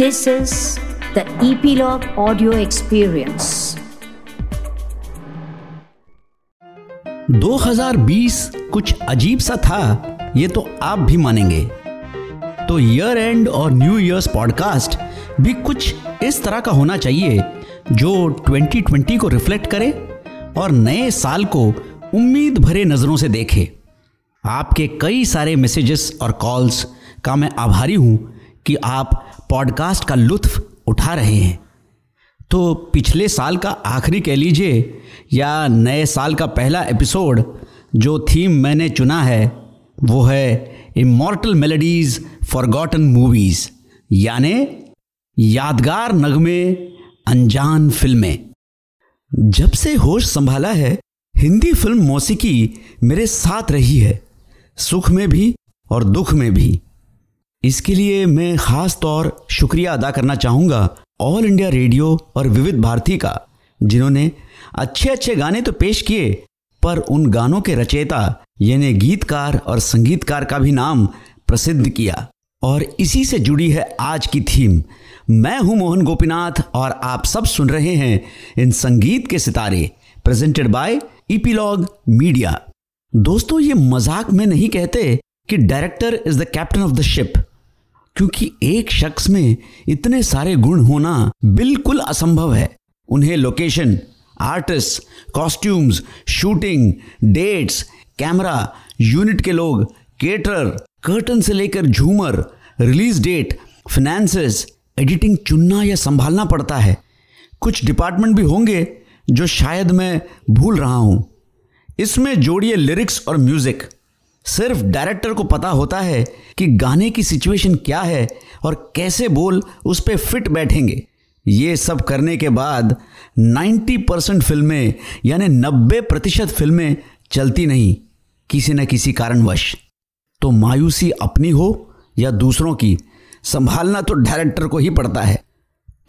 This is the Epilogue Audio Experience. 2020 कुछ अजीब सा था, ये तो आप भी मानेंगे तो ईयर एंड और न्यू ईयर्स पॉडकास्ट भी कुछ इस तरह का होना चाहिए, जो 2020 को रिफ्लेक्ट करे और नए साल को उम्मीद भरे नज़रों से देखे आपके कई सारे मैसेजेस और कॉल्स का मैं आभारी हूँ कि आप पॉडकास्ट का लुत्फ उठा रहे हैं। तो पिछले साल का आखिरी कह लीजिए, या नए साल का पहला एपिसोड जो थीम मैंने चुना है, वो है इमोर्टल मेलोडीज फॉरगॉटन मूवीज़ यानी यादगार नगमे अनजान फ़िल्में। जब से होश संभाला है, हिंदी फ़िल्म मौसीकी मेरे साथ रही है, सुख में भी और दुख में भी। इसके लिए मैं खास तौर शुक्रिया अदा करना चाहूँगा ऑल इंडिया रेडियो और विविध भारती का, जिन्होंने अच्छे अच्छे गाने तो पेश किए, पर उन गानों के रचयिता, यानी गीतकार और संगीतकार का भी नाम प्रसिद्ध किया। और इसी से जुड़ी है आज की थीम। मैं हूँ मोहन गोपीनाथ और आप सब सुन रहे हैं इन संगीत के सितारे प्रेजेंटेड बाय इपीलॉग मीडिया दोस्तों, ये मज़ाक में नहीं कहते कि director is the captain of the ship क्योंकि एक शख्स में इतने सारे गुण होना बिल्कुल असंभव है। उन्हें location artist costumes shooting dates camera unit के लोग केटर कर्टन से लेकर झूमर रिलीज़ डेट फिनेंसेस एडिटिंग चुनना या संभालना पड़ता है। कुछ डिपार्टमेंट भी होंगे जो शायद मैं भूल रहा हूँ। इसमें जोड़िए लिरिक्स और म्यूज़िक सिर्फ़ डायरेक्टर को पता होता है कि गाने की सिचुएशन क्या है और कैसे बोल उस पर फिट बैठेंगे। ये सब करने के बाद 90 परसेंट फ़िल्में, यानी 90 प्रतिशत फ़िल्में चलती नहीं, किसी न किसी कारणवश। तो मायूसी अपनी हो या दूसरों की, संभालना तो डायरेक्टर को ही पड़ता है।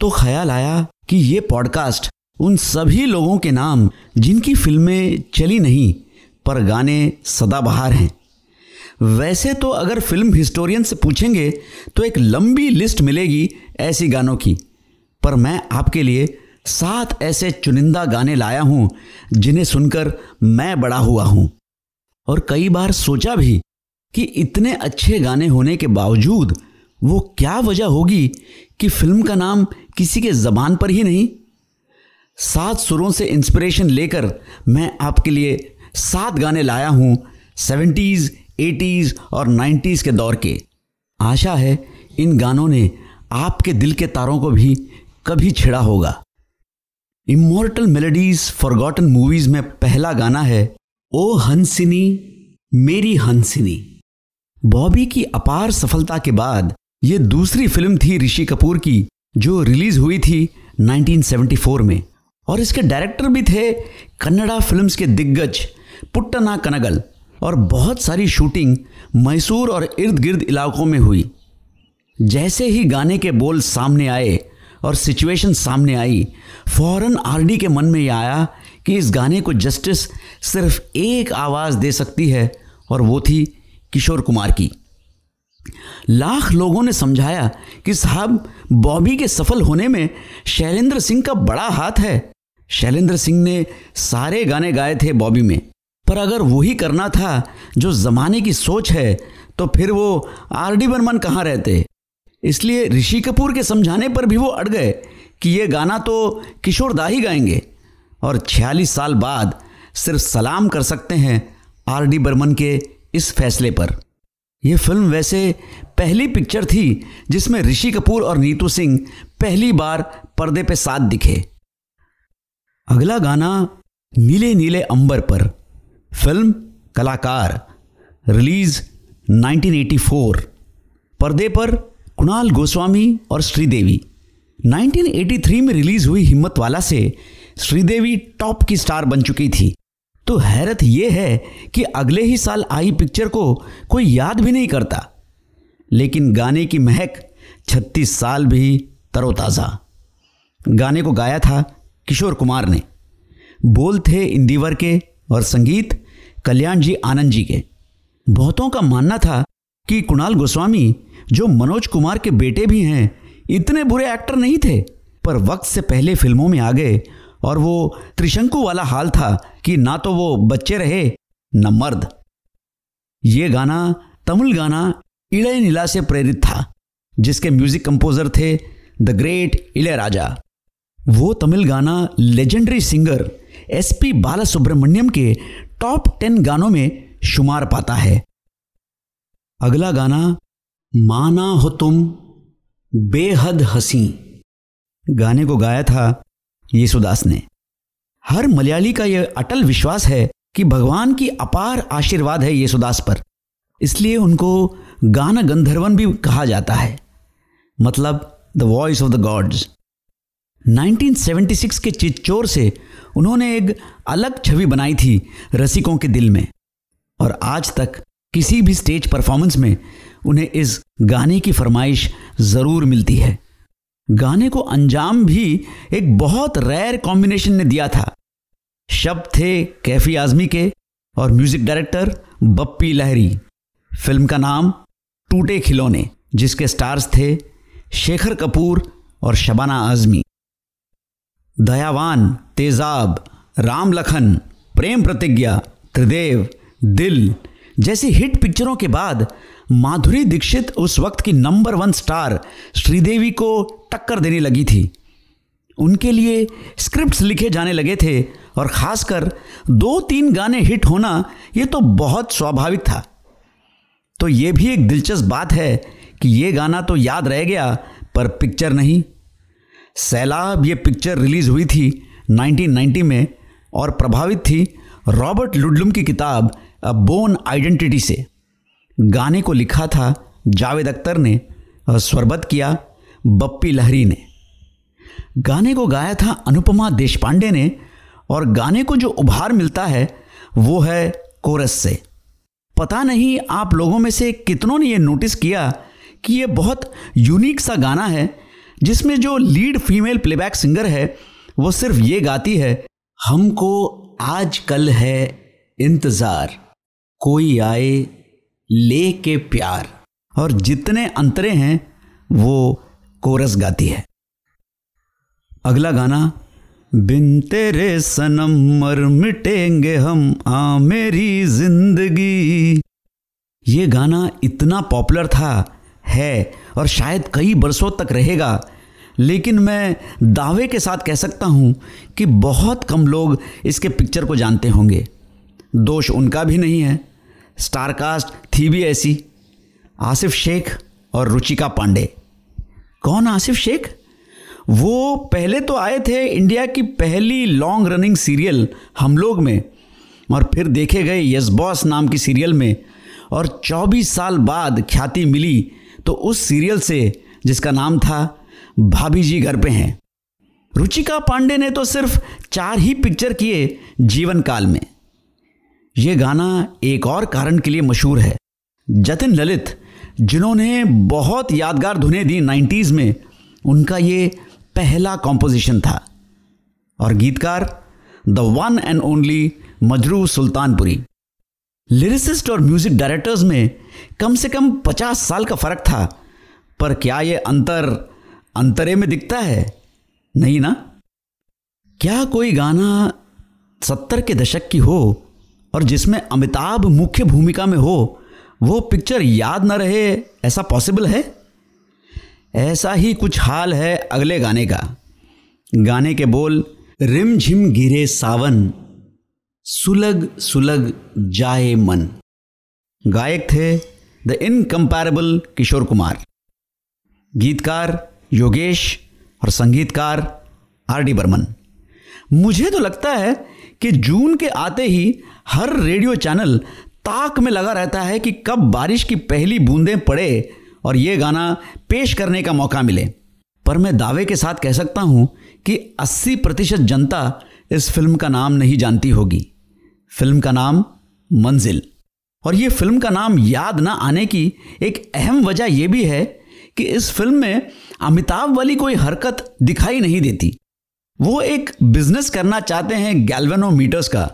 तो ख्याल आया कि ये पॉडकास्ट उन सभी लोगों के नाम जिनकी फ़िल्में चली नहीं, पर गाने सदाबहार हैं। वैसे तो अगर फ़िल्म हिस्टोरियन से पूछेंगे तो एक लंबी लिस्ट मिलेगी ऐसी गानों की। पर मैं आपके लिए सात ऐसे चुनिंदा गाने लाया हूँ, जिन्हें सुनकर मैं बड़ा हुआ हूँ। और कई बार सोचा भी कि इतने अच्छे गाने होने के बावजूद वो क्या वजह होगी कि फ़िल्म का नाम किसी के जबान पर ही नहीं? सात सुरों से इंस्पिरेशन लेकर मैं आपके लिए सात गाने लाया हूँ सेवेंटीज एटीज़ और नाइन्टीज़ के दौर के। आशा है इन गानों ने आपके दिल के तारों को भी कभी छिड़ा होगा। इमोर्टल मेलोडीज फॉरगॉटन मूवीज़ में पहला गाना है, ओ हंसिनी, मेरी हंसिनी। बॉबी की अपार सफलता के बाद यह दूसरी फ़िल्म थी ऋषि कपूर की, जो रिलीज़ हुई थी 1974 में। और इसके डायरेक्टर भी थे कन्नड़ा फिल्म्स के दिग्गज पुट्टना कनगल। और बहुत सारी शूटिंग मैसूर और इर्द गिर्द इलाकों में हुई। जैसे ही गाने के बोल सामने आए और सिचुएशन सामने आई, फ़ौरन आरडी के मन में यह आया कि इस गाने को जस्टिस सिर्फ़ एक आवाज़ दे सकती है और वो थी किशोर कुमार की। लाख लोगों ने समझाया कि साहब, बॉबी के सफल होने में शैलेंद्र सिंह का बड़ा हाथ है। शैलेंद्र सिंह ने सारे गाने गाए थे बॉबी में। पर अगर वही करना था जो ज़माने की सोच है तो फिर वो आर डी बर्मन कहाँ रहते? इसलिए ऋषि कपूर के समझाने पर भी वो अड़ गए कि ये गाना तो किशोर दा ही गाएँगे। और छियालीस साल बाद सिर्फ़ सलाम कर सकते हैं आर डी बर्मन के इस फैसले पर। यह फ़िल्म वैसे पहली पिक्चर थी जिसमें ऋषि कपूर और नीतू सिंह पहली बार पर्दे पे साथ दिखे। अगला गाना नीले नीले अंबर पर। फ़िल्म कलाकार, रिलीज़ 1984 पर्दे पर कुणाल गोस्वामी और श्रीदेवी। 1983 में रिलीज़ हुई हिम्मत वाला से श्रीदेवी टॉप की स्टार बन चुकी थी। तो हैरत यह है कि अगले ही साल आई पिक्चर को कोई याद भी नहीं करता। लेकिन गाने की महक 36 साल भी तरोताज़ा। गाने को गाया था किशोर कुमार ने। बोल थे इंदिवर के और संगीत कल्याण जी आनंद जी के। बहुतों का मानना था कि कुणाल गोस्वामी, जो मनोज कुमार के बेटे भी हैं, इतने बुरे एक्टर नहीं थे। पर वक्त से पहले फ़िल्मों में आ गए और वो त्रिशंकु वाला हाल था कि ना तो वो बच्चे रहे, न मर्द। ये गाना तमिल गाना इड़े नीला से प्रेरित था, जिसके म्यूज़िक कंपोजर थे द ग्रेट इले राजा वो तमिल गाना legendary singer S P Bala Subrahmanyam के टॉप टेन गानों में शुमार पाता है। अगला गाना, माना हो तुम बेहद हसी। गाने को गाया था येसुदास ने। हर मलयाली का यह अटल विश्वास है कि भगवान की अपार आशीर्वाद है येसुदास पर। इसलिए उनको गाना गंधर्वन भी कहा जाता है। मतलब the voice of the gods 1976 के चिच्चोर से उन्होंने एक अलग छवि बनाई थी रसिकों के दिल में। और आज तक किसी भी स्टेज परफॉर्मेंस में उन्हें इस गाने की फरमाइश ज़रूर मिलती है। गाने को अंजाम भी एक बहुत रेयर कॉम्बिनेशन ने दिया था। शब्द थे कैफी आजमी के और music director Bappi Lahiri. Film का नाम टूटे खिलौने, जिसके स्टार्स थे शेखर कपूर और शबाना आजमी। दयावान, तेजाब राम लखन प्रेम प्रतिज्ञा, त्रिदेव, दिल। जैसी हिट पिक्चरों के बाद माधुरी दीक्षित उस वक्त की नंबर वन स्टार श्रीदेवी को टक्कर देने लगी थी। उनके लिए स्क्रिप्ट्स लिखे जाने लगे थे और खासकर दो तीन गाने हिट होना ये तो बहुत स्वाभाविक था। तो ये भी एक दिलचस्प बात है कि ये गाना तो याद रह गया, पर पिक्चर नहीं। सैलाब ये पिक्चर रिलीज़ हुई थी 1990 में और प्रभावित थी रॉबर्ट लुडलुम की किताब बोन आइडेंटिटी से। गाने को लिखा था जावेद अख्तर ने और स्वरबद्ध किया बप्पी लहरी ने। गाने को गाया था अनुपमा देशपांडे ने और गाने को जो उभार मिलता है वो है कोरस से। पता नहीं आप लोगों में से कितनों ने ये नोटिस किया कि ये बहुत यूनिक सा गाना है जिसमें जो लीड फीमेल प्लेबैक सिंगर है, वो सिर्फ़ ये गाती है, हमको आज कल है इंतज़ार, कोई आए ले के प्यार। और जितने अंतरे हैं, वो कोरस गाती है। अगला गाना, बिन तेरे सनम मर मिटेंगे हम, आ मेरी ज़िंदगी। ये गाना इतना पॉपुलर था, है, और शायद कई बरसों तक रहेगा लेकिन मैं दावे के साथ कह सकता हूँ कि बहुत कम लोग इसके पिक्चर को जानते होंगे। दोष उनका भी नहीं है। स्टारकास्ट थी भी ऐसी। आसिफ शेख और रुचिका पांडे। कौन आसिफ शेख? वो पहले तो आए थे इंडिया की पहली लॉन्ग रनिंग सीरियल हम लोग में और फिर देखे गए यस बॉस नाम की सीरियल में और 24 साल बाद ख्याति मिली तो उस सीरियल से, जिसका नाम था भाभी जी घर पे हैं। रुचिका पांडे ने तो सिर्फ़ चार ही पिक्चर किए जीवन काल में। यह गाना एक और कारण के लिए मशहूर है। जतिन ललित, जिन्होंने बहुत यादगार धुनें दी नाइन्टीज़ में, उनका ये पहला कॉम्पोजिशन था। और गीतकार the one and only Majrooh Sultanpuri. Lyricist और म्यूज़िक डायरेक्टर्स में कम से कम पचास साल का फ़र्क था, पर क्या ये अंतर अंतरे में दिखता है। नहीं ना? क्या कोई गाना सत्तर के दशक की हो और जिसमें अमिताभ मुख्य भूमिका में हो, वो पिक्चर याद न रहे, ऐसा पॉसिबल है? ऐसा ही कुछ हाल है अगले गाने का। गाने के बोल, रिम झिम गिरे सावन, सुलग सुलग जाए मन। गायक थे द इनकम्पैरेबल किशोर कुमार। गीतकार योगेश और संगीतकार आर डी बर्मन। मुझे तो लगता है कि जून के आते ही हर रेडियो चैनल ताक में लगा रहता है कि कब बारिश की पहली बूंदें पड़े और ये गाना पेश करने का मौका मिले। पर मैं दावे के साथ कह सकता हूँ कि 80 प्रतिशत जनता इस फ़िल्म का नाम नहीं जानती होगी। फ़िल्म का नाम मंजिल। और ये फ़िल्म का नाम याद ना आने की एक अहम वजह यह भी है कि इस फ़िल्म में अमिताभ वाली कोई हरकत दिखाई नहीं देती। वो एक बिज़नेस करना चाहते हैं गैल्वेनोमीटर्स का,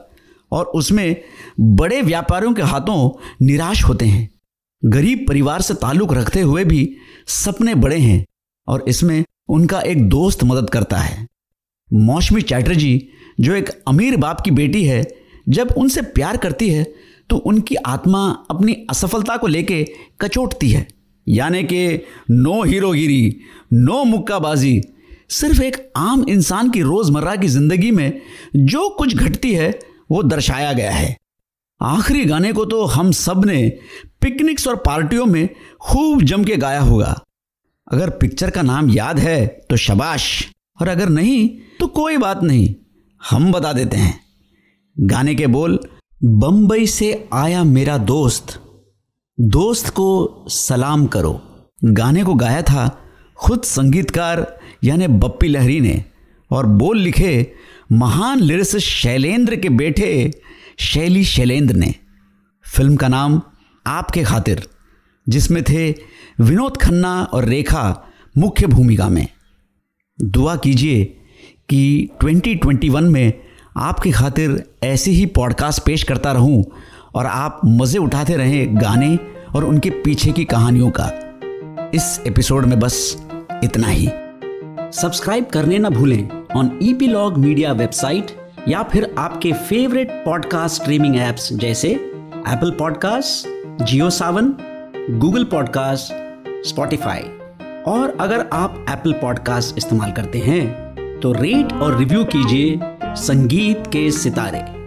और उसमें बड़े व्यापारियों के हाथों निराश होते हैं। गरीब परिवार से ताल्लुक रखते हुए भी सपने बड़े हैं, और इसमें उनका एक दोस्त मदद करता है। मौसमी चैटर्जी, जो एक अमीर बाप की बेटी है, जब उनसे प्यार करती है तो उनकी आत्मा अपनी असफलता को लेके कचोटती है। यानी कि नो हीरोगिरी, नो मुक्काबाजी, सिर्फ़ एक आम इंसान की रोज़मर्रा की ज़िंदगी में जो कुछ घटती है, वो दर्शाया गया है। आखिरी गाने को तो हम सबने पिकनिक्स और पार्टियों में खूब जम के गाया होगा। अगर पिक्चर का नाम याद है तो शबाश। और अगर नहीं तो कोई बात नहीं, हम बता देते हैं। गाने के बोल, बंबई से आया मेरा दोस्त। दोस्त को सलाम करो। गाने को गाया था खुद संगीतकार, यानी बप्पी लहरी ने, और बोल लिखे, महान लिरिसिस्ट शैलेंद्र के बेटे शैली शैलेंद्र ने। फ़िल्म का नाम आपके खातिर, जिसमें थे विनोद खन्ना और रेखा मुख्य भूमिका में। दुआ कीजिए कि 2021 में आपकी खातिर ऐसे ही पॉडकास्ट पेश करता रहूँ और आप मज़े उठाते रहें गाने और उनके पीछे की कहानियों का। इस एपिसोड में बस इतना ही। सब्सक्राइब करने ना भूलें ऑन ईपीलॉग मीडिया वेबसाइट या फिर आपके फेवरेट पॉडकास्ट स्ट्रीमिंग एप्स जैसे Apple podcast Jio Saavn Google podcast Spotify और अगर आप एप्पल पॉडकास्ट इस्तेमाल करते हैं तो रेट और रिव्यू कीजिए संगीत के सितारे।